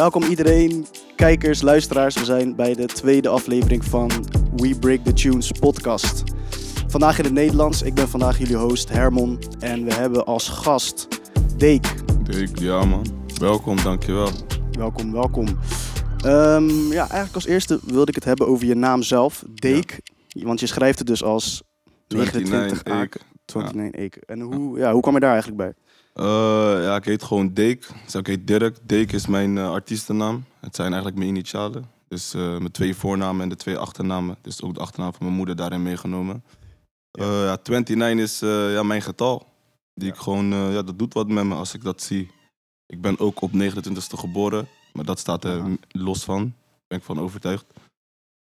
Welkom iedereen, kijkers, luisteraars. We zijn bij de tweede aflevering van We Break the Tunes podcast. Vandaag in het Nederlands. Ik ben vandaag jullie host Hermon. En we hebben als gast Dake. Dake, ja man. Welkom, dankjewel. Welkom, welkom. Ehm, ja, eigenlijk als eerste wilde ik het hebben over je naam zelf, Dake. Want je schrijft het dus als 29 29 Aak. 29 Eke. En hoe, ja, hoe kwam je daar eigenlijk bij? Eh, ja, ik heet gewoon Dake. Dus ik heet Dirk. Dake is mijn eh, artiestennaam. Het zijn eigenlijk mijn initialen. Dus eh, mijn twee voornamen en de twee achternamen. Dus ook de achternaam van mijn moeder daarin meegenomen. Ja. Ja, ja 29 is ja, mijn getal. Die Ja. ik gewoon, ja, dat doet wat met me als ik dat zie. Ik ben ook op 29ste geboren. Maar dat staat er los van. Daar ben ik van overtuigd.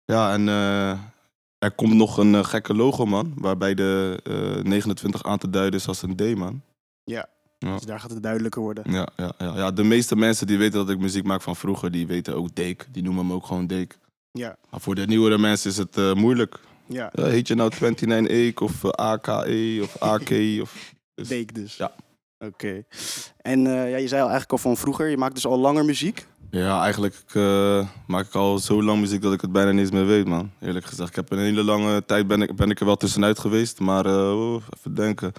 Ja, en er komt nog een gekke logo, man. Waarbij de eh, 29 aan te duiden is als een D, man. Ja. Dus daar gaat het duidelijker worden. Ja, ja, ja, ja, de meeste mensen die weten dat ik muziek maak van vroeger, die weten ook Dake. Die noemen me ook gewoon Dake. Ja, Maar voor de nieuwere mensen is het eh, moeilijk. ja. Ja, heet je nou 29 Ake of eh, AKE of AK? Of... Dus- Dake dus. Ja. Oké. En eh, ja, je zei al eigenlijk al van vroeger, je maakt dus al langer muziek. Ja, eigenlijk eh, maak ik al zo lang muziek dat ik het bijna niet eens meer weet, man. Eerlijk gezegd. Ik heb een hele lange tijd ben ik, ben ik er wel tussenuit geweest. Maar eh, oh, even denken.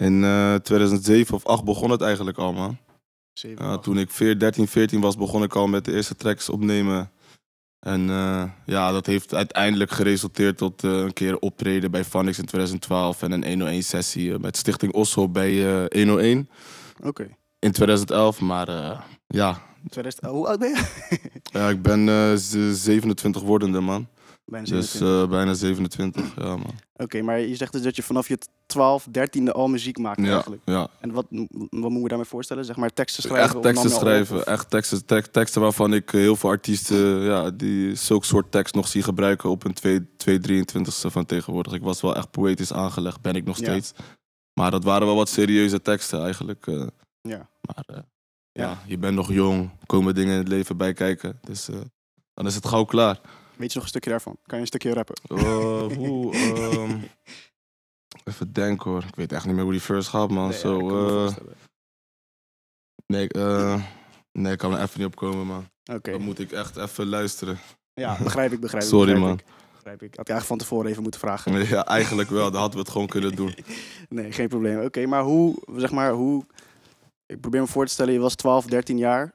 In eh 2007 of 8 begon het eigenlijk al, man. Zeven, Ja, acht. toen ik 14, 13, 14 was, begon ik al met de eerste tracks opnemen. En eh, ja, dat heeft uiteindelijk geresulteerd tot eh, een keer optreden bij Vanix in 2012 en een 101-sessie met Stichting Oslo bij eh 101 Oké. in 2011. Maar ja, 2000 hoe oud ben je? ja, ik ben eh, z- 27 wordende, man. Bijna Dus 27. eh, bijna 27, ja, man. Oké, maar je zegt dus dat je vanaf je 12, 13e al muziek maakt Ja, eigenlijk. ja. En wat, wat moet je daarmee voorstellen? Zeg maar teksten schrijven? Echt teksten op, schrijven. Echt teksten, tek- teksten waarvan ik heel veel artiesten ja, die zulke soort tekst nog zie gebruiken op een 223ste van tegenwoordig. Ik was wel echt poëtisch aangelegd, ben ik nog Ja. steeds. Maar dat waren wel wat serieuze teksten eigenlijk. eh. Ja. Maar eh, Ja. ja. je bent nog jong, komen dingen in het leven bij kijken. Dus dan is het gauw klaar. Weet je nog een stukje daarvan? Kan je een stukje rappen? Eh, hoe, ehm, even denken hoor. Ik weet echt niet meer hoe die first gaat, man. Nee, Zo, eh, nee, eh, nee, ik kan er even niet op komen, man. Oké. Dan moet ik echt even luisteren. Ja, begrijp ik, begrijp ik. Sorry, begrijp man. Ik. Begrijp ik. Had je eigenlijk van tevoren even moeten vragen. Ja, eigenlijk wel. Dan hadden we het gewoon kunnen doen. Nee, geen probleem. Oké, maar hoe, zeg maar, hoe... Ik probeer me voor te stellen, je was 12, 13 jaar.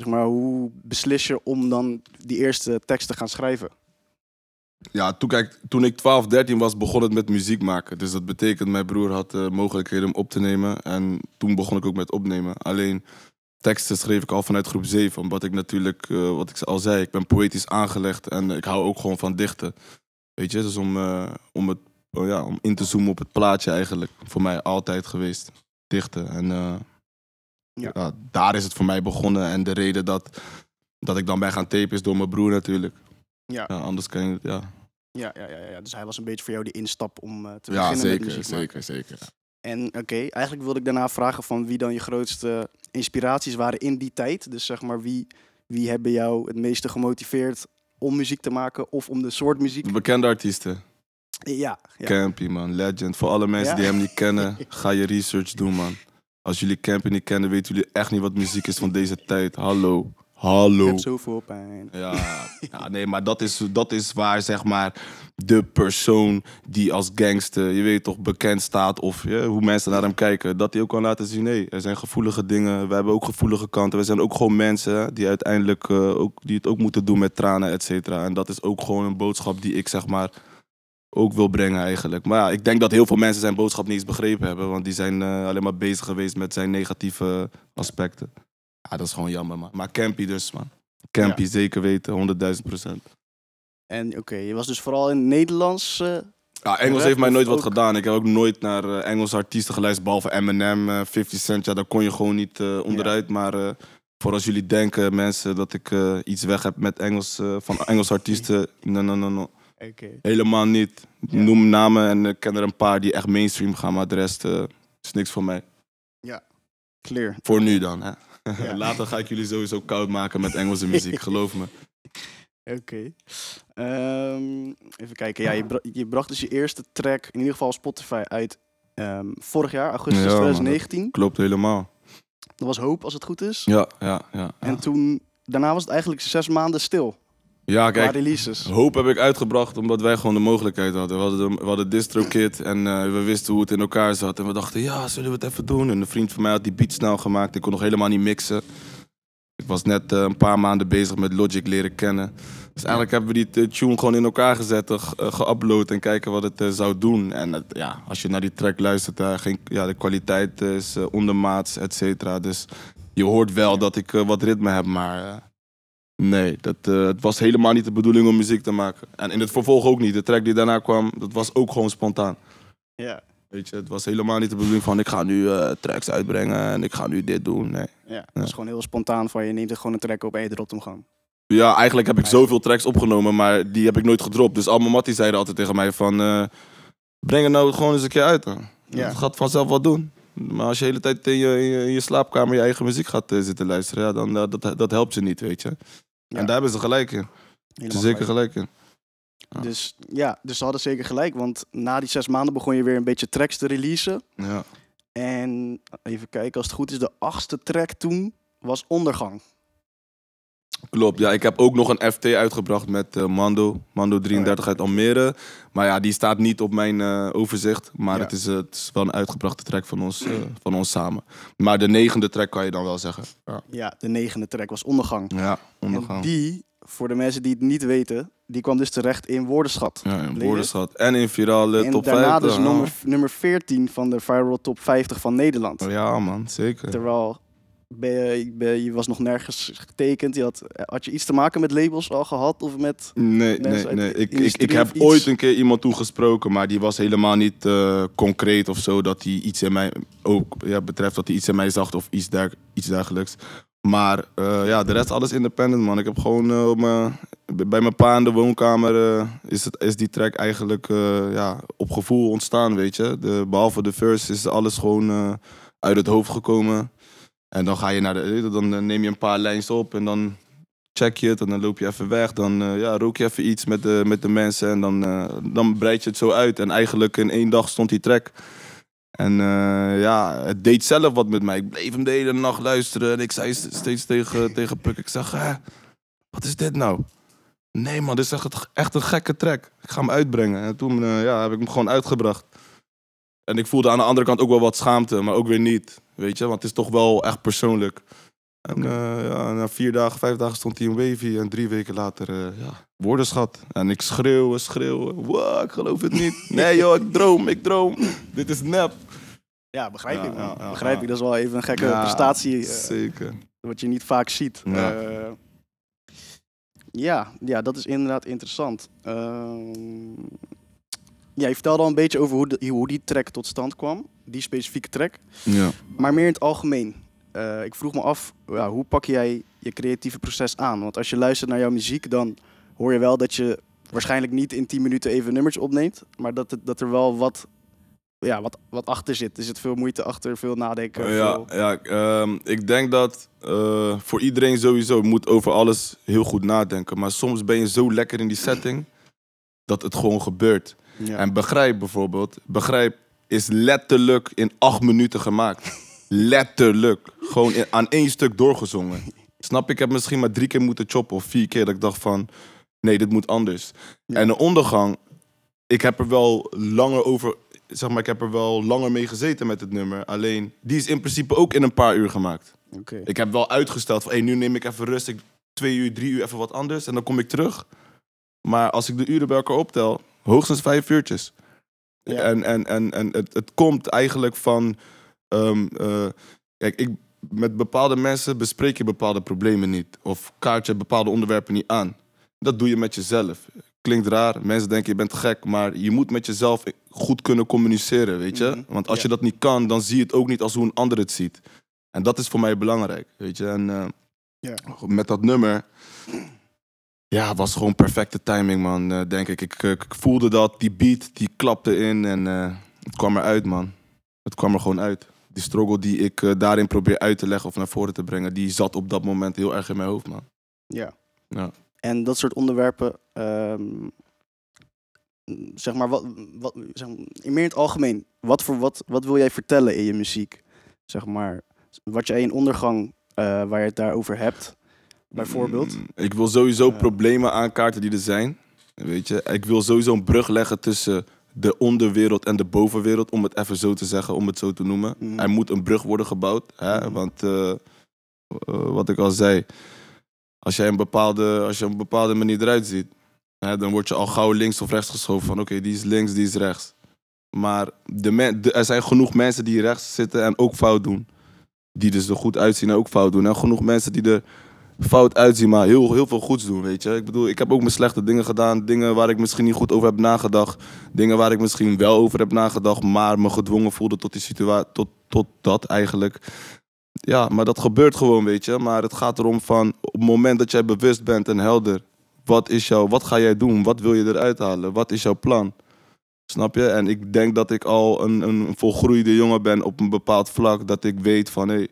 Zeg maar, hoe beslis je om dan die eerste tekst te gaan schrijven? Ja, toen, kijk, toen ik 12, 13 was, begon het met muziek maken. Dus dat betekent, mijn broer had eh, mogelijkheden om op te nemen. En toen begon ik ook met opnemen. Alleen, teksten schreef ik al vanuit groep 7. Omdat ik natuurlijk, eh, wat ik al zei, ik ben poëtisch aangelegd. En ik hou ook gewoon van dichten. Weet je, dus om, eh, om, het, oh ja, om in te zoomen op het plaatje eigenlijk. Voor mij altijd geweest, dichten. En Ja. ja. daar is het voor mij begonnen. En de reden dat, dat ik dan bij gaan tapen is door mijn broer natuurlijk. Ja. Ja, anders kan je, ja. Ja, ja, ja, ja. Dus hij was een beetje voor jou die instap om eh, te Ja, beginnen zeker, met muziek maken. zeker, zeker. En oké, eigenlijk wilde ik daarna vragen van wie dan je grootste inspiraties waren in die tijd. Dus zeg maar, wie, wie hebben jou het meeste gemotiveerd om muziek te maken of om de soort muziek? Bekende artiesten. Ja, ja. Campy, man. Legend. Voor alle mensen Ja? die hem niet kennen, ga je research doen, man. Als jullie Campy niet kennen, weten jullie echt niet wat muziek is van deze tijd. Hallo. ik Hallo. heb zoveel pijn. Ja, ja, nee, maar dat is, dat is waar, zeg maar, de persoon die als gangster, je weet toch, bekend staat. Of ja, hoe mensen naar hem kijken. Dat hij ook kan laten zien, hé, er zijn gevoelige dingen. We hebben ook gevoelige kanten. We zijn ook gewoon mensen die uiteindelijk eh, ook, die het ook moeten doen met tranen, et cetera. En dat is ook gewoon een boodschap die ik, zeg maar, ook wil brengen eigenlijk. Maar ja, ik denk dat heel veel mensen zijn boodschap niet eens begrepen hebben. Want die zijn eh, alleen maar bezig geweest met zijn negatieve aspecten. Ja, dat is gewoon jammer, man. Maar Campy dus, man. Campy, zeker weten, 100.000 procent. En oké, je was dus vooral in het Nederlands. eh, Ja, Engels Rap heeft mij nooit wat gedaan. Ik heb ook nooit naar eh, Engelse artiesten geluisterd, behalve Eminem, eh 50 Cent. Ja, daar kon je gewoon niet onderuit. Maar voor als jullie denken, mensen, dat ik iets weg heb met Engels, van Engelse artiesten. Nee, nee, nee, nee. Helemaal niet. Ja. Noem namen en ik ken er een paar die echt mainstream gaan, maar de rest eh, is niks voor mij. Clear. Voor nu dan, hè. Ja. Later ga ik jullie sowieso koud maken met Engelse muziek, geloof me. Oké. Ehm, even kijken. Ja, je, je bracht dus je eerste track, in ieder geval Spotify, uit ehm, vorig jaar, augustus Ja, man, dat- 2019. Klopt helemaal. Dat was Hoop, als het goed is. Ja, ja, ja. En toen, daarna was het eigenlijk zes maanden stil. Ja, kijk, releases. Hoop heb ik uitgebracht omdat wij gewoon de mogelijkheid hadden. We hadden, we hadden DistroKit en eh, we wisten hoe het in elkaar zat. En we dachten, ja, zullen we het even doen? En een vriend van mij had die beat snel gemaakt. Ik kon nog helemaal niet mixen. Ik was net eh, een paar maanden bezig met Logic leren kennen. Dus eigenlijk hebben we die eh, tune gewoon in elkaar gezet, ge- eh, geüpload en kijken wat het zou doen. En het- ja, als je naar die track luistert, geen, ja, de kwaliteit is ondermaats, et cetera. Dus je hoort wel dat ik wat ritme heb, maar... Nee, dat, eh, het was helemaal niet de bedoeling om muziek te maken. En in het vervolg ook niet. De track die daarna kwam, dat was ook gewoon spontaan. Ja. Weet je, het was helemaal niet de bedoeling van ik ga nu eh, tracks uitbrengen en ik ga nu dit doen. Nee. Ja, dat is gewoon heel spontaan van je neemt er gewoon een track op en je dropt hem gewoon. Ja, eigenlijk heb ik zoveel tracks opgenomen, maar die heb ik nooit gedropt. Dus allemaal Mattie zeiden altijd tegen mij van... eh, breng het nou gewoon eens een keer uit. Dan. Ja. Het gaat vanzelf wat doen. Maar als je de hele tijd in je, in je, slaapkamer je eigen muziek gaat zitten luisteren... Ja, dan dat, dat helpt je niet, weet je. Ja. En daar hebben ze gelijk in. Ze zeker gelijk. gelijk in. Ja. Dus ja, dus ze hadden zeker gelijk, want na die zes maanden begon je weer een beetje tracks te releasen. Ja. En even kijken, als het goed is, de achtste track toen was Ondergang. Klopt, ja. Ik heb ook nog een FT uitgebracht met eh, Mando. Mando 33 uit Almere. Maar ja, die staat niet op mijn eh, overzicht. Maar Ja. het, is, eh, het is wel een uitgebrachte track van ons, van ons samen. Maar de negende track kan je dan wel zeggen. Ja, Ja, de negende track was Ondergang. ja En ondergang. die, voor de mensen die het niet weten, die kwam dus terecht in Woordenschat. Ja, in woordenschat. En in virale en top daarna 50. dus ja. nummer, nummer 14 van de Viral Top 50 van Nederland. Ja, man, zeker. Terwijl ben je, ben, je was nog nergens getekend. Je had, had je iets te maken met labels al gehad? Of met... Nee, nee, nee. Ik, ik, ik heb iets? ooit een keer iemand toegesproken, maar die was helemaal niet eh, concreet of zo. Dat hij iets in mij ook ja, betreft, dat hij iets in mij zag of iets, der, iets dergelijks. Maar eh, ja, de rest alles independent, man. Ik heb gewoon eh, mijn- bij mijn pa in de woonkamer is, het, is die track eigenlijk ja, op gevoel ontstaan, weet je. De, behalve de verse is alles gewoon uit het hoofd gekomen. En dan ga je naar de, dan eh, neem je een paar lijns op en dan check je het en dan loop je even weg. Dan eh, ja, rook je even iets met de, met de mensen en dan, eh, dan breid je het zo uit. En eigenlijk in één dag stond die track. En eh, ja, het deed zelf wat met mij. Ik bleef hem de hele nacht luisteren en ik zei st- steeds tegen, tegen Puk, ik zeg, wat is dit nou? Nee man, dit is echt, een gekke track. Ik ga hem uitbrengen. En toen eh, ja, heb ik hem gewoon uitgebracht. En ik voelde aan de andere kant ook wel wat schaamte, maar ook weer niet. Weet je, want het is toch wel echt persoonlijk. En eh, ja, na vier dagen, vijf dagen stond hij in Wavy. En drie weken later, eh ja, woordenschat. En ik schreeuwen, schreeuwen. Wow, ik geloof het niet. Nee joh, ik droom, ik droom. Dit is nep. Ja, begrijp Ja, ik. ja, ja, begrijp ik. Dat is wel even een gekke prestatie. eh, Zeker. wat je niet vaak ziet. Ja. Ja, ja, dat is inderdaad interessant. Ja, je vertelde al een beetje over hoe, de- hoe die track tot stand kwam. Die specifieke track. Ja. Maar meer in het algemeen. Eh, ik vroeg me af, ja, hoe pak jij je creatieve proces aan? Want als je luistert naar jouw muziek, dan hoor je wel dat je waarschijnlijk niet in 10 minuten even nummers opneemt. Maar dat, het, dat er wel wat, ja, wat, wat achter zit. Er zit veel moeite achter, veel nadenken. Ja, veel- ja ehm, ik denk dat eh, voor iedereen sowieso moet over alles heel goed nadenken. Maar soms ben je zo lekker in die setting dat het gewoon gebeurt. Ja. En begrijp bijvoorbeeld, begrijp is letterlijk in acht minuten gemaakt. letterlijk. Gewoon in- aan één stuk doorgezongen. Snap je? Ik heb misschien maar drie keer moeten choppen of vier keer dat ik dacht van, nee, dit moet anders. Ja. En de ondergang, ik heb er wel langer over, zeg maar, ik heb er wel langer mee gezeten met het nummer. Alleen, die is in principe ook in een paar uur gemaakt. Ik heb wel uitgesteld van, hey, nu neem ik even rust, ik, twee uur, drie uur even wat anders en dan kom ik terug. Maar als ik de uren bij elkaar optel, hoogstens vijf uurtjes. Ja. En, en, en, en het, het komt eigenlijk van. ehm, eh, kijk, ik, met bepaalde mensen bespreek je bepaalde problemen niet. Of kaart je bepaalde onderwerpen niet aan. Dat doe je met jezelf. Klinkt raar, mensen denken je bent gek, maar je moet met jezelf goed kunnen communiceren, weet je? Mhm. Want als Ja. je dat niet kan, dan zie je het ook niet als hoe een ander het ziet. En dat is voor mij belangrijk, weet je? En eh, Ja. met dat nummer, ja, het was gewoon perfecte timing, man, eh, denk ik. Ik, ik. ik voelde dat, die beat, die klapte in en eh, het kwam eruit, man. Het kwam er gewoon uit. Die struggle die ik eh, daarin probeer uit te leggen of naar voren te brengen, die zat op dat moment heel erg in mijn hoofd, man. Ja. Ja. En dat soort onderwerpen, ehm, zeg maar, wat, wat, zeg maar, in meer in het algemeen, wat, voor, wat, wat wil jij vertellen in je muziek? Zeg maar, Wat jij in ondergang, eh, waar je het daarover hebt, bijvoorbeeld. Mm, Ik wil sowieso problemen aankaarten die er zijn. Weet je, ik wil sowieso een brug leggen tussen de onderwereld en de bovenwereld, om het even zo te zeggen, om het zo te noemen. Mhm. Er moet een brug worden gebouwd, hè? Mhm. want eh, eh, wat ik al zei, als jij een bepaalde, als je op een bepaalde manier eruit ziet, hè, dan word je al gauw links of rechts geschoven van oké, die is links, die is rechts. Maar de men- de- er zijn genoeg mensen die rechts zitten en ook fout doen. Die dus er goed uitzien en ook fout doen. En genoeg mensen die er fout uitzien, maar heel, heel veel goeds doen, weet je. Ik bedoel, ik heb ook mijn slechte dingen gedaan. Dingen waar ik misschien niet goed over heb nagedacht. Dingen waar ik misschien wel over heb nagedacht, maar me gedwongen voelde tot die situatie, tot, tot dat eigenlijk. Ja, maar dat gebeurt gewoon, weet je. Maar het gaat erom van, op het moment dat jij bewust bent en helder, wat is jouw, wat ga jij doen? Wat wil je eruit halen? Wat is jouw plan? Snap je? En ik denk dat ik al een, een volgroeide jongen ben op een bepaald vlak. Dat ik weet van, hé, hey,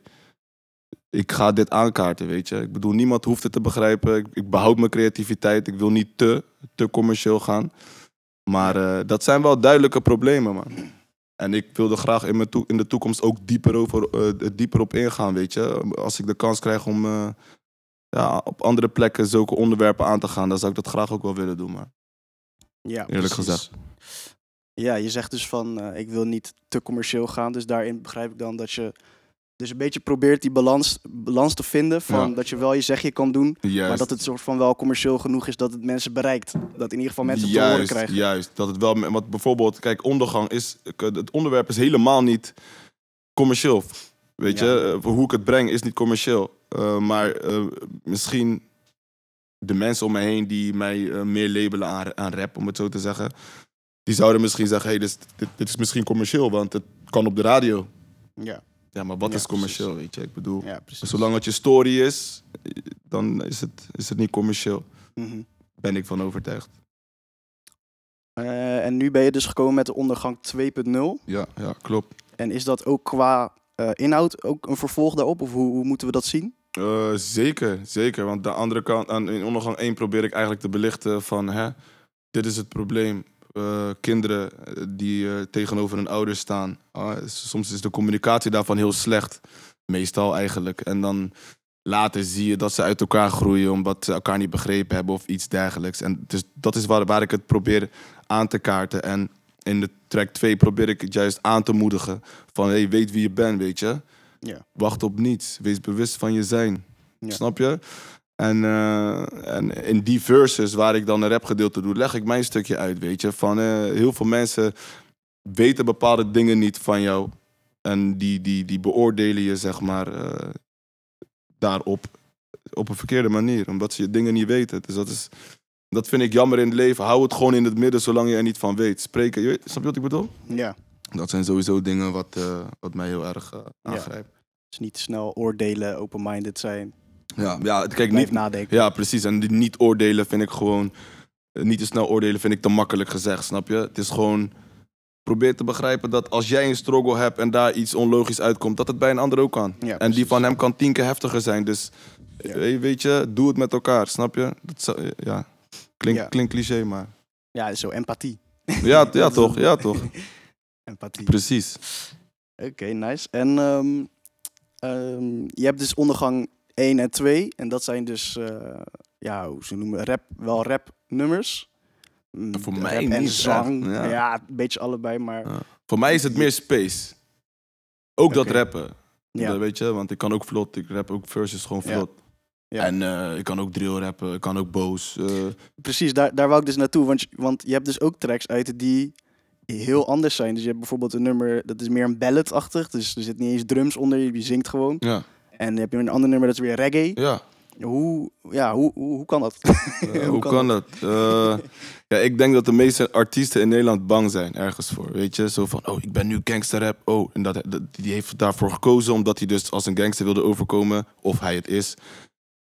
ik ga dit aankaarten, weet je. Ik bedoel, niemand hoeft het te begrijpen. Ik, ik behoud mijn creativiteit. Ik wil niet te, te commercieel gaan. Maar eh, dat zijn wel duidelijke problemen, man. En ik wil er graag in, mijn in de toekomst ook dieper, over, eh, dieper op ingaan, weet je. Als ik de kans krijg om eh, ja, op andere plekken zulke onderwerpen aan te gaan, dan zou ik dat graag ook wel willen doen, man. Ja, Eerlijk precies. gezegd. Ja, je zegt dus van, ik wil niet te commercieel gaan. Dus daarin begrijp ik dan dat je dus een beetje probeert die balans, balans te vinden. Van Ja. dat je wel je zegje kan doen, Juist. maar dat het soort van wel commercieel genoeg is dat het mensen bereikt. Dat in ieder geval mensen het te juist, horen krijgen. Juist, dat het wel... Want bijvoorbeeld, kijk, ondergang is... Het onderwerp is helemaal niet commercieel. Weet Ja. je, Eh, hoe ik het breng is niet commercieel. Eh, maar eh, misschien de mensen om me heen die mij meer labelen aan, aan rap, om het zo te zeggen... Die zouden misschien zeggen, hey, dit, dit, dit is misschien commercieel, want het kan op de radio. Ja, Ja, maar wat Ja, is commercieel, weet je? Ik bedoel, ja zolang het je story is, dan is het, is het niet commercieel. Mhm. Ben ik van overtuigd. Eh, en nu ben je dus gekomen met de ondergang 2.0. Ja, ja, klopt. En is dat ook qua eh, inhoud ook een vervolg daarop? Of hoe, hoe moeten we dat zien? Eh, zeker, zeker. Want de andere kant, aan, in ondergang 1 probeer ik eigenlijk te belichten van... Hè, dit is het probleem. Eh, kinderen eh, die eh, tegenover hun ouders staan. Ah, soms is de communicatie daarvan heel slecht. Meestal eigenlijk. En dan later zie je dat ze uit elkaar groeien... omdat ze elkaar niet begrepen hebben of iets dergelijks. En dus dat is waar, waar ik het probeer aan te kaarten. En in de track 2 probeer ik het juist aan te moedigen. Van, hey, weet wie je bent, weet je. Ja. Wacht op niets. Wees bewust van je zijn. Ja. Snap je? En, eh, en in die verses waar ik dan een rapgedeelte doe, leg ik mijn stukje uit, weet je. Van eh, heel veel mensen weten bepaalde dingen niet van jou. En die, die, die beoordelen je, zeg maar, eh, daarop op een verkeerde manier. Omdat ze je dingen niet weten. Dus dat, is, dat vind ik jammer in het leven. Hou het gewoon in het midden zolang je er niet van weet. Spreken, je snap je wat ik bedoel? Ja, Dat zijn sowieso dingen wat, wat mij heel erg Ja. aangrijpt. dus niet snel oordelen, open-minded zijn. Ja, ja, kijk, niet, nadenken. Ja, precies. En die niet oordelen vind ik gewoon... eh, Niet te snel oordelen vind ik te makkelijk gezegd, snap je? Het is gewoon... Probeer te begrijpen dat als jij een struggle hebt en daar iets onlogisch uitkomt, dat het bij een ander ook kan. Ja, en die van hem kan tien keer heftiger zijn. Dus Ja. eh, weet je, doe het met elkaar, snap je? Dat zou- eh, ja. Klinkt Ja. klinkt cliché, maar... Ja, zo empathie. Ja, ja toch, ja toch. Empathie. Precies. Oké, nice. En ehm, ehm, je hebt dus ondergang 1 en 2. En dat zijn dus, eh, ja, hoe ze noemen, rap, wel rap nummers. Mm, Voor mij en zang. echt, Ja. ja. een beetje allebei, maar Ja. Voor mij is het meer space. Ook dat rappen. ja. Dat weet je, want ik kan ook vlot. Ik rap ook verses gewoon vlot. Ja. En eh, ik kan ook drill rappen, ik kan ook boos. eh, precies, daar, daar wou ik dus naartoe. Want, je- want je hebt dus ook tracks uit die heel anders zijn. Dus je hebt bijvoorbeeld een nummer, dat is meer een ballad-achtig. Dus er zit niet eens drums onder, je zingt gewoon. ja, En dan heb je een ander nummer, dat is weer reggae. ja. Hoe, ja, hoe, hoe, hoe kan dat? Hoe kan dat? Eh, ja, ik denk dat de meeste artiesten in Nederland bang zijn ergens voor. Weet je, zo van, oh, ik ben nu gangster rap. Oh, en dat, dat- die heeft daarvoor gekozen omdat hij dus als een gangster wilde overkomen. Of hij het is.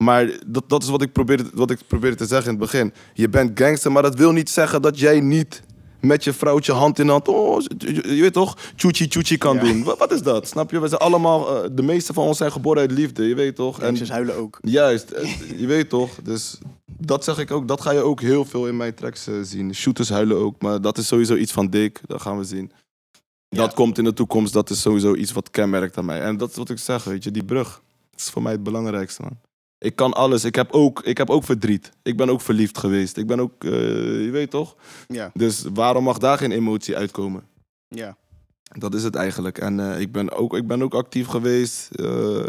Maar dat, dat is wat ik, probeerde, wat ik probeerde te zeggen in het begin. Je bent gangster, maar dat wil niet zeggen dat jij niet met je vrouwtje hand in hand, oh, je, weet toch, chuchi chuchi kan Ja. doen. Wat, wat is dat? Snap je? We zijn allemaal, eh, de meeste van ons zijn geboren uit liefde, je weet toch? En ze huilen ook. Juist, eh, je weet toch. Dus dat zeg ik ook. Dat ga je ook heel veel in mijn tracks eh, zien. Shooters huilen ook, maar dat is sowieso iets van Dick. Dat gaan we zien. Dat Ja. komt in de toekomst, dat is sowieso iets wat kenmerkt aan mij. En dat is wat ik zeg, weet je, die brug. Dat is voor mij het belangrijkste, man. Ik kan alles. Ik heb ook, ik heb ook verdriet. Ik ben ook verliefd geweest. Ik ben ook, eh, je weet toch? Ja, Dus waarom mag daar geen emotie uitkomen? ja. Dat is het eigenlijk. En eh, ik, ben ook, ik ben ook actief geweest eh,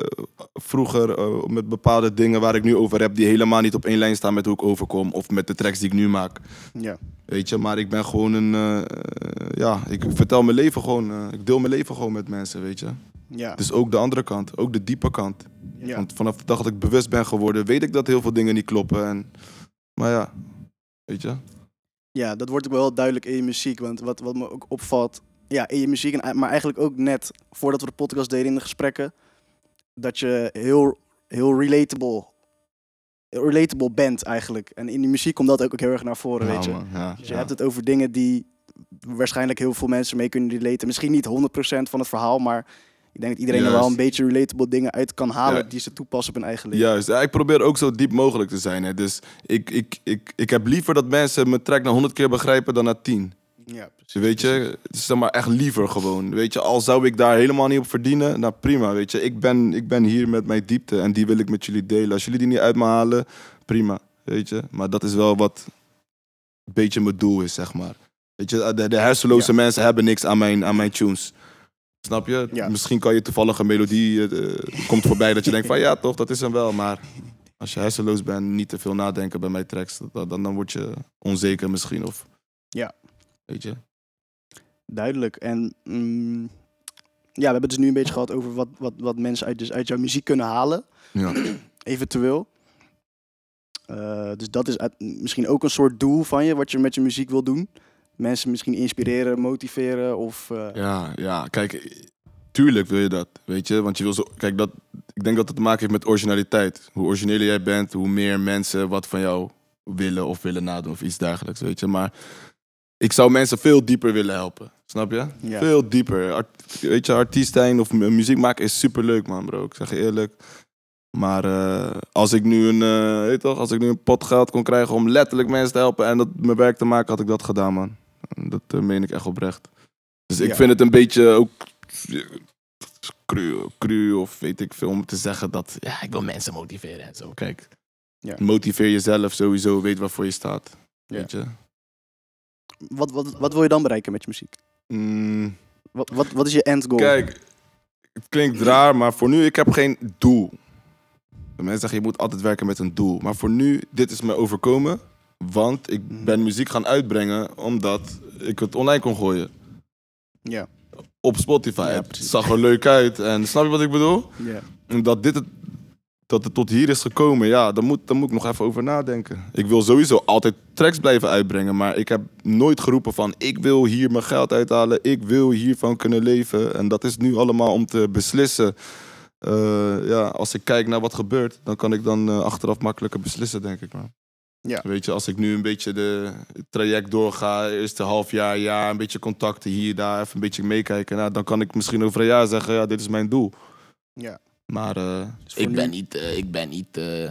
vroeger met bepaalde dingen waar ik nu over heb, die helemaal niet op één lijn staan met hoe ik overkom of met de tracks die ik nu maak. ja. Weet je, maar ik ben gewoon een. ja, ik vertel mijn leven gewoon. ik deel mijn leven gewoon met mensen, weet je. ja. Dus ook de andere kant, ook de diepe kant. Ja. Want vanaf de dag dat ik bewust ben geworden, weet ik dat heel veel dingen niet kloppen. En, maar ja, weet je. Ja, dat wordt ook wel duidelijk in je muziek. Want wat, wat me ook opvalt, ja, in je muziek, en, maar eigenlijk ook net voordat we de podcast deden in de gesprekken, dat je heel, heel relatable, relatable bent eigenlijk. En in die muziek komt dat ook heel erg naar voren, Ja, weet je. man, ja, Dus je ja. hebt het over dingen die waarschijnlijk heel veel mensen mee kunnen relaten. Misschien niet 100% van het verhaal, maar ik denk dat iedereen er wel een beetje relatable dingen uit kan halen Ja. die ze toepassen op hun eigen leven. Juist, ja, ik probeer ook zo diep mogelijk te zijn. Hè. Dus ik, ik, ik, ik heb liever dat mensen mijn track na 100 keer begrijpen dan na 10. Ja, precies. Weet je, het is zeg maar echt liever gewoon. Weet je, al zou ik daar helemaal niet op verdienen, nou prima. Weet je, ik ben, ik ben hier met mijn diepte en die wil ik met jullie delen. Als jullie die niet uit me halen, prima. Weet je, maar dat is wel wat een beetje mijn doel is, zeg maar. Weet je, de, de hersenloze mensen hebben niks aan mijn, aan mijn tunes. Snap je? Ja. Misschien kan je toevallig een melodie, eh, eh, komt voorbij dat je denkt van ja toch, dat is hem wel. Maar als je hersenloos bent, niet te veel nadenken bij mijn tracks, dan, dan, word je onzeker misschien. Of, Ja. Weet je? Duidelijk. En mm, ja, we hebben het dus nu een beetje gehad over wat, wat, wat mensen uit, dus uit jouw muziek kunnen halen, Ja. eventueel. Eh, dus dat is uit- misschien ook een soort doel van je, wat je met je muziek wil doen. Mensen misschien inspireren, motiveren of... eh, Ja, ja, kijk, tuurlijk wil je dat, weet je. Want je wil zo, kijk, dat, ik denk dat het te maken heeft met originaliteit. Hoe origineler jij bent, hoe meer mensen wat van jou willen of willen nadoen of iets dergelijks, weet je. Maar ik zou mensen veel dieper willen helpen, snap je? Ja. Veel dieper. Art- weet je, artiest zijn of mu- muziek maken is superleuk, man, bro. Ik zeg je eerlijk. Maar eh, als ik nu een, eh, weet toch, als ik nu een pot geld kon krijgen om letterlijk mensen te helpen en dat mijn werk te maken, had ik dat gedaan, man. Dat eh, meen ik echt oprecht. Dus ik Ja. vind het een beetje ook cru, cru of weet ik veel om te zeggen dat ja, ik wil mensen motiveren en zo. Kijk, Ja. motiveer jezelf sowieso, weet waarvoor je staat. Ja. Weet je? wat, wat, wat wil je dan bereiken met je muziek? Mm, Wat, wat, wat is je end goal? Kijk, het klinkt raar, maar voor nu, ik heb geen doel. De mensen zeggen, je moet altijd werken met een doel. Maar voor nu, dit is me overkomen. Want ik Mhm. ben muziek gaan uitbrengen omdat ik het online kon gooien. Ja. Op Spotify. Ja, het zag er leuk uit. En snap je wat ik bedoel? Ja. En dat dit het, dat het tot hier is gekomen, ja, daar moet, daar moet ik nog even over nadenken. Ik wil sowieso altijd tracks blijven uitbrengen, maar ik heb nooit geroepen van ik wil hier mijn geld uithalen, ik wil hiervan kunnen leven. En dat is nu allemaal om te beslissen. Eh, ja, als ik kijk naar wat gebeurt, dan kan ik dan eh, achteraf makkelijker beslissen, denk ik. Man. Ja. Weet je, als ik nu een beetje de het traject doorga, eerste half jaar, jaar, een beetje contacten hier, daar, even een beetje meekijken, nou, dan kan ik misschien over een jaar zeggen, ja, dit is mijn doel. Ja. Maar eh, Dus voor ik, nu- ben niet, eh, ik ben niet, eh,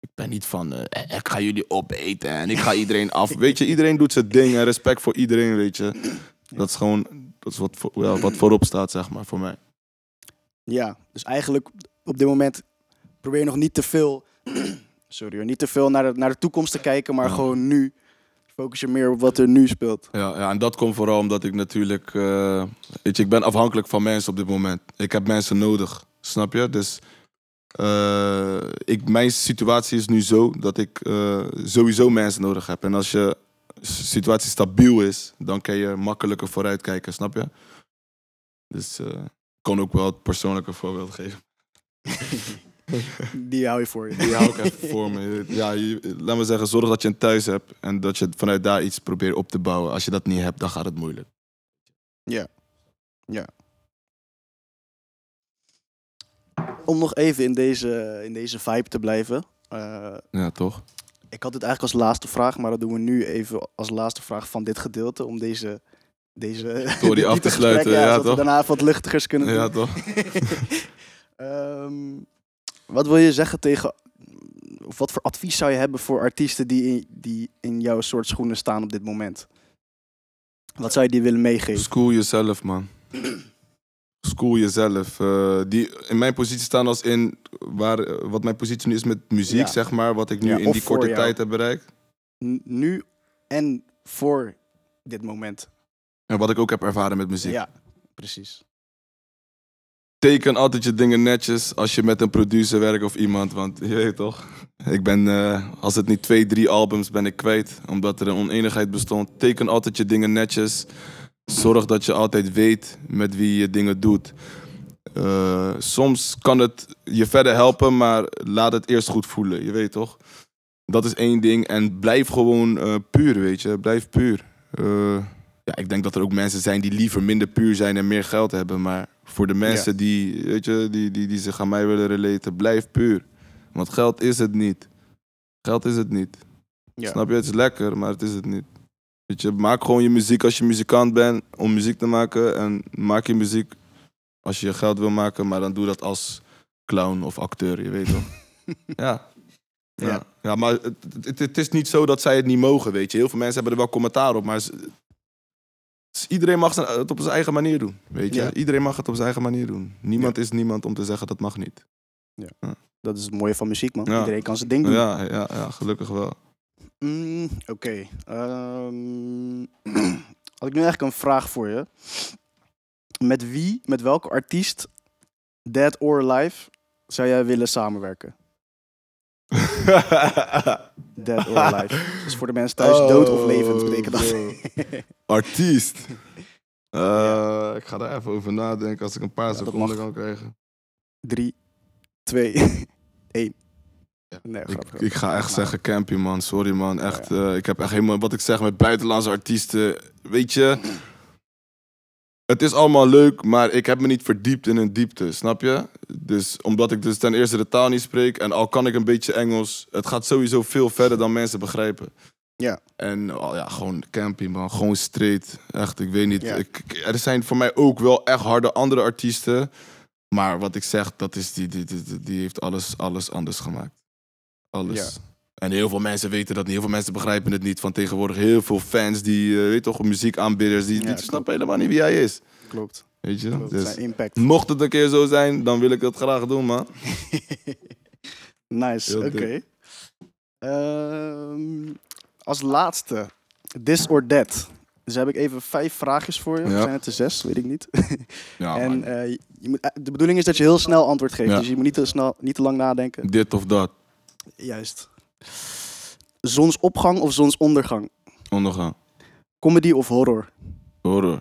ik ben niet van, eh, ik ga jullie opeten en ik ga iedereen af. Weet je, iedereen doet zijn ding en respect voor iedereen, weet je. Dat is gewoon, dat is wat, voor- ja, wat voorop staat, zeg maar, voor mij. Ja, dus eigenlijk op dit moment probeer je nog niet te veel, sorry hoor, niet te veel naar de, naar de toekomst te kijken, maar Ja. gewoon nu. Focus je meer op wat er nu speelt. Ja, ja, en dat komt vooral omdat ik natuurlijk, eh, weet je, ik ben afhankelijk van mensen op dit moment. Ik heb mensen nodig, snap je? Dus eh, ik, mijn situatie is nu zo dat ik eh, sowieso mensen nodig heb. En als je situatie stabiel is, dan kan je makkelijker vooruitkijken, snap je? Dus ik kan ook wel het persoonlijke voorbeeld geven. Die hou je voor je. Die hou ik even voor me. Ja, je, laat me zeggen, zorg dat je een thuis hebt en dat je vanuit daar iets probeert op te bouwen. Als je dat niet hebt, dan gaat het moeilijk. Om nog even in deze, in deze vibe te blijven. eh, Ja, toch? ik had dit eigenlijk als laatste vraag, maar dat doen we nu even als laatste vraag van dit gedeelte. Om deze, deze Door af te sluiten, ja, zodat we toch? daarna wat luchtigers kunnen doen. Ja, toch? Ehm, wat wil je zeggen tegen, of wat voor advies zou je hebben voor artiesten die in, die in jouw soort schoenen staan op dit moment? Wat zou je die willen meegeven? School jezelf, man. School jezelf. Eh, die in mijn positie staan als in waar, eh, wat mijn positie nu is met muziek, Ja. zeg maar. Wat ik nu Ja, in die korte jou. tijd heb bereikt. Nu en voor dit moment. En wat ik ook heb ervaren met muziek. Ja, precies. Teken altijd je dingen netjes als je met een producer werkt of iemand. Want je weet toch, ik ben, eh, als het niet twee, drie albums ben ik kwijt. Omdat er een oneenigheid bestond. Teken altijd je dingen netjes. Zorg dat je altijd weet met wie je dingen doet. Eh, soms kan het je verder helpen, maar laat het eerst goed voelen. Je weet toch? Dat is één ding. En blijf gewoon eh, puur, weet je. Blijf puur. Ja, ik denk dat er ook mensen zijn die liever minder puur zijn en meer geld hebben. Maar voor de mensen die, weet je, die, die, die zich aan mij willen relaten, blijf puur. Want geld is het niet. Geld is het niet. Ja. Snap je? Het is lekker, maar het is het niet. Weet je, maak gewoon je muziek als je muzikant bent om muziek te maken. En maak je muziek als je je geld wil maken, maar dan doe dat als clown of acteur, je weet toch? ja. Ja. Ja. ja. maar het, het, het is niet zo dat zij het niet mogen, weet je. Heel veel mensen hebben er wel commentaar op, maar ze- s- iedereen mag het op zijn eigen manier doen, weet je. Ja. Iedereen mag het op zijn eigen manier doen. Niemand is niemand om te zeggen dat mag niet. Dat is het mooie van muziek, man. Ja. Iedereen kan zijn ding doen. Ja, ja, ja, gelukkig wel. Mm, Oké. Ehm, had ik nu eigenlijk een vraag voor je. Met wie, met welke artiest, dead or alive, zou jij willen samenwerken? Dead or alive. Dus voor de mensen thuis, dood of levend betekent dat. Oh, Artiest. Eh, Ik ga daar even over nadenken als ik een paar seconden kan krijgen. Drie, twee, één. Nee, Ik, grap, ik ga echt Nou, zeggen Campy, man. Sorry, man. Echt, eh, ik heb echt helemaal, wat ik zeg met buitenlandse artiesten. Weet je, het is allemaal leuk, maar ik heb me niet verdiept in een diepte, snap je? Dus omdat ik dus ten eerste de taal niet spreek en al kan ik een beetje Engels, het gaat sowieso veel verder dan mensen begrijpen. Ja. En oh ja, gewoon Campy, man. Gewoon straight. Echt, ik weet niet. Ja. Ik, er zijn voor mij ook wel echt harde andere artiesten. Maar wat ik zeg, dat is die, die, die, die- die heeft alles, alles anders gemaakt. Alles. Ja. En heel veel mensen weten dat niet. Heel veel mensen begrijpen het niet. Van tegenwoordig heel veel fans die, eh, weet toch, muziekaanbieders, die, Ja, die snappen helemaal niet wie hij is. Klopt. Weet je? klopt. Dus, Zijn impact. mocht het een keer zo zijn, dan wil ik dat graag doen, man. Nice, oké. Ehm, als laatste, this or that. Dus heb ik even vijf vraagjes voor je. Ja. zijn het er zes? Weet ik niet. Ja, en eh, je moet, eh, de bedoeling is dat je heel snel antwoord geeft. Ja. Dus je moet niet te, snel, niet te lang nadenken. Dit of dat. Juist. Zonsopgang of zonsondergang? Ondergaan. Comedy of horror? Horror.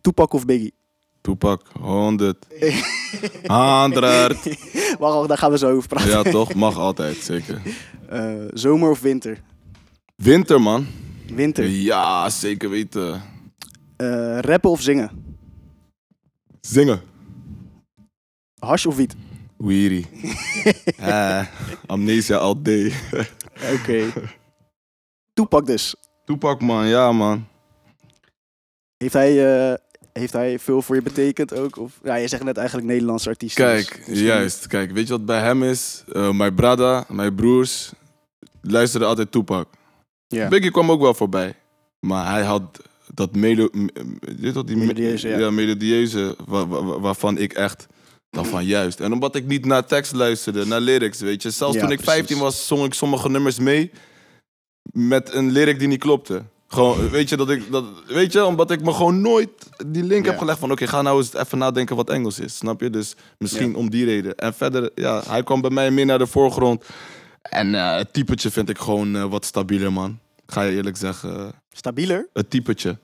Tupac of Biggie? Toepak. 100. 100. Wacht, wacht, daar gaan we zo over praten. Ja, toch? Mag altijd, zeker. Eh, zomer of winter? Winter, man. Winter. Ja, zeker weten. Eh, rappen of zingen? Zingen. Hash of wiet? Weary. eh, amnesia all day. Oké. Tupac dus. Toepak, man. Ja, man. Heeft hij, eh, heeft hij veel voor je betekend ook? Of, ja, je zegt net eigenlijk Nederlandse artiest. Kijk, juist. Kijk, weet je wat bij hem is? Eh, mijn brada, mijn broers, luisterden altijd Toepak. Ja. Biggie kwam ook wel voorbij. Maar hij had dat melo... m- m- weet je wat, die me- Melodieuze, ja. melodieuze, wa- wa- waarvan ik echt... Dan van juist. En omdat ik niet naar tekst luisterde, naar lyrics, weet je. Zelfs Ja, toen ik precies. 15 was, zong ik sommige nummers mee met een lyric die niet klopte. Gewoon, weet je, dat ik, dat, weet je, omdat ik me gewoon nooit die link Ja. heb gelegd van, oké, ga nou eens even nadenken wat Engels is, snap je? Dus misschien Ja. om die reden. En verder, ja, hij kwam bij mij meer naar de voorgrond. En eh, het typetje vind ik gewoon eh, wat stabieler, man. Ga je eerlijk zeggen, Stabieler? het typetje.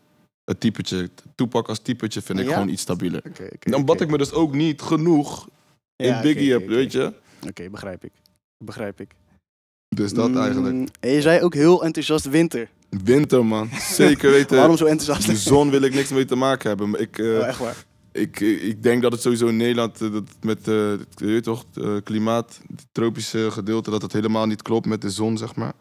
Het typetje, Toepak als typetje vind ik Ja? gewoon iets stabieler. Oké, oké. Omdat oké. ik me dus ook niet genoeg in Ja, Biggie oké, heb, oké, weet je? Oké, begrijp ik. Begrijp ik. Dus dat Mm, eigenlijk. En je zei ook heel enthousiast winter. Winter, man. Zeker weten. Waarom zo enthousiast? De zon wil ik niks mee te maken hebben. Maar ik, eh, Oh, echt waar. ik, ik denk dat het sowieso in Nederland eh, dat met eh, het je weet toch, eh, klimaat, het tropische gedeelte, dat het helemaal niet klopt met de zon, zeg maar.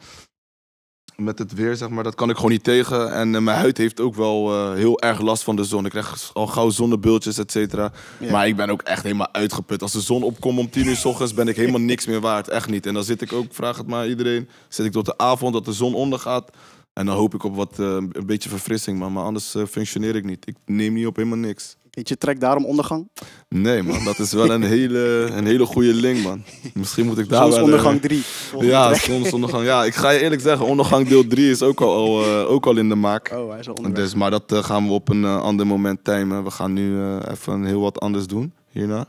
Met het weer, zeg maar, dat kan ik gewoon niet tegen. En eh, mijn huid heeft ook wel eh, heel erg last van de zon. Ik krijg al gauw zonnebultjes, et cetera. Ja. Maar ik ben ook echt helemaal uitgeput. Als de zon opkomt om tien uur s ochtends, ben ik helemaal niks meer waard. Echt niet. En dan zit ik ook, vraag het maar iedereen, zit ik tot de avond dat de zon ondergaat. En dan hoop ik op wat, eh, een beetje verfrissing, man. Maar anders functioneer ik niet. Ik neem niet op helemaal niks. Heet je track daarom ondergang? Nee, man. Dat is wel een hele, een hele goede link, man. Misschien moet ik daar Soms wel... eh, ondergang 3. Ja, soms ondergang. Ja, ik ga je eerlijk zeggen, ondergang deel 3 is ook al, eh, ook al in de maak. Oh, hij is al onderweg. Dus, maar dat eh, gaan we op een eh, ander moment timen. We gaan nu eh, even heel wat anders doen hierna.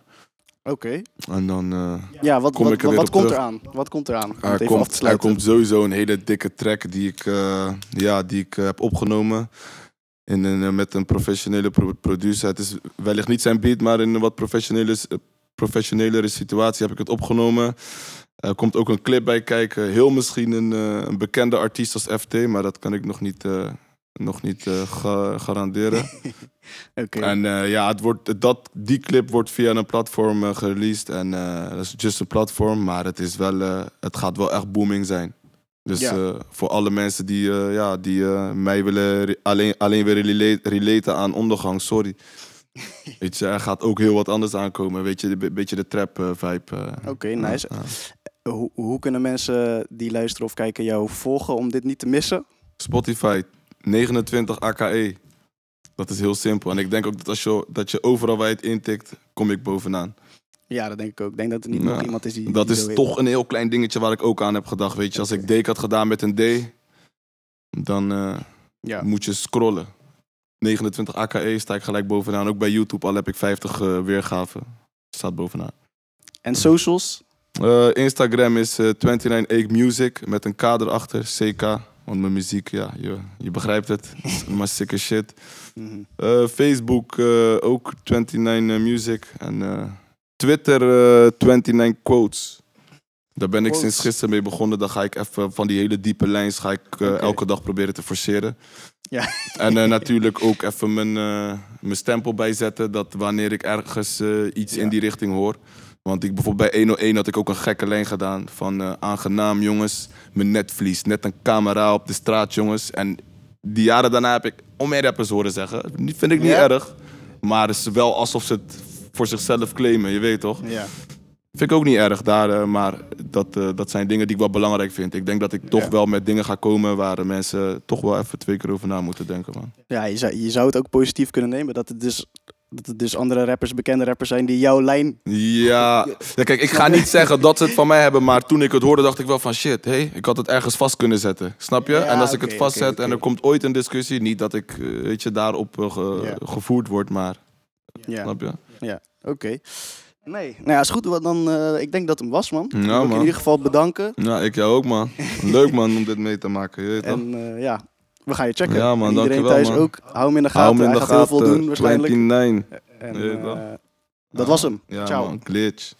Oké. En dan eh, Ja, wat, Kom wat, ik er wat, komt terug. eraan? Wat komt eraan? Er, te komt, er komt sowieso een hele dikke track die ik, eh, ja, die ik eh, heb opgenomen. In een, eh, met een professionele pro- producer. Het is wellicht niet zijn beat, maar in een wat professionele, eh, professionelere situatie heb ik het opgenomen. Er komt ook een clip bij kijken. Heel misschien een, eh, een bekende artiest als FT, maar dat kan ik nog niet, nog niet ga- garanderen. En ja, het wordt, dat, die clip wordt via een platform gereleased. En dat is just een platform, maar het, is wel, het gaat wel echt booming zijn. Dus Ja. eh, voor alle mensen die, eh, ja, die eh, mij willen alleen, alleen weer relate, relaten aan ondergang, sorry. Weet je, er gaat ook heel wat anders aankomen. Weet je, een beetje de trap vibe. Oké, nice. Hoe, hoe kunnen mensen die luisteren of kijken jou volgen om dit niet te missen? Spotify, 29 AKE. Dat is heel simpel. En ik denk ook dat als je, dat je overal waar je het intikt, kom ik bovenaan. Ja, dat denk ik ook. Ik denk dat er niet Ja, nog iemand is die. Dat die is toch een heel klein dingetje waar ik ook aan heb gedacht. Weet je, als ik Dake had gedaan met een D, dan eh, Ja. moet je scrollen. 29 AKE sta ik gelijk bovenaan. Ook bij YouTube, al heb ik 50 eh, weergaven. Staat bovenaan. En socials? Eh, Instagram is eh 29 Music met een K erachter, CK. Want mijn muziek, ja, je, je begrijpt het. maar sicker shit. Mhm. Facebook ook 29 Music. En Twitter eh 29 Quotes. Daar ben ik Quotes. sinds gisteren mee begonnen. Dan ga ik even van die hele diepe lijns ga ik eh, elke dag proberen te forceren. Ja. En eh, natuurlijk ook even mijn, mijn stempel bijzetten. Dat wanneer ik ergens iets Ja. in die richting hoor. Want ik bijvoorbeeld bij 101 had ik ook een gekke lijn gedaan. Van aangenaam jongens, mijn netvlies. Net een camera op de straat jongens. En die jaren daarna heb ik om rappers horen zeggen. Vind ik niet Ja? erg. Maar het is wel alsof ze het voor zichzelf claimen, je weet toch? Ja. Vind ik ook niet erg daar, eh, maar dat, eh, dat zijn dingen die ik wel belangrijk vind. Ik denk dat ik toch Ja. wel met dingen ga komen waar de mensen toch wel even twee keer over na moeten denken. Man. Ja, je zou, je zou het ook positief kunnen nemen dat het dus, dat het dus andere rappers, bekende rappers zijn die jouw lijn. Ja. ja, kijk, ik ga niet zeggen dat ze het van mij hebben, maar toen ik het hoorde dacht ik wel van shit, hey, ik had het ergens vast kunnen zetten. Snap je? Ja, en als ik het vastzet oké, en er komt ooit een discussie, niet dat ik, eh, weet je, daarop ge- Ja. gevoerd word, maar, Ja, snap je? Oké. Nee, nou ja, is goed. Dan, eh, ik denk dat hem was, man. Ja, wil ik in man. ieder geval bedanken. Ja, ik jou ook, man. Leuk, man, om dit mee te maken, je weet? En eh, ja, we gaan je checken. Ja, man, En iedereen dankjewel, thuis man. ook. Hou hem in de Hou gaten. hem in Hij de gaat heel veel doen waarschijnlijk. 29. En, eh, dat was hem. Ja, Ciao. man, glitch.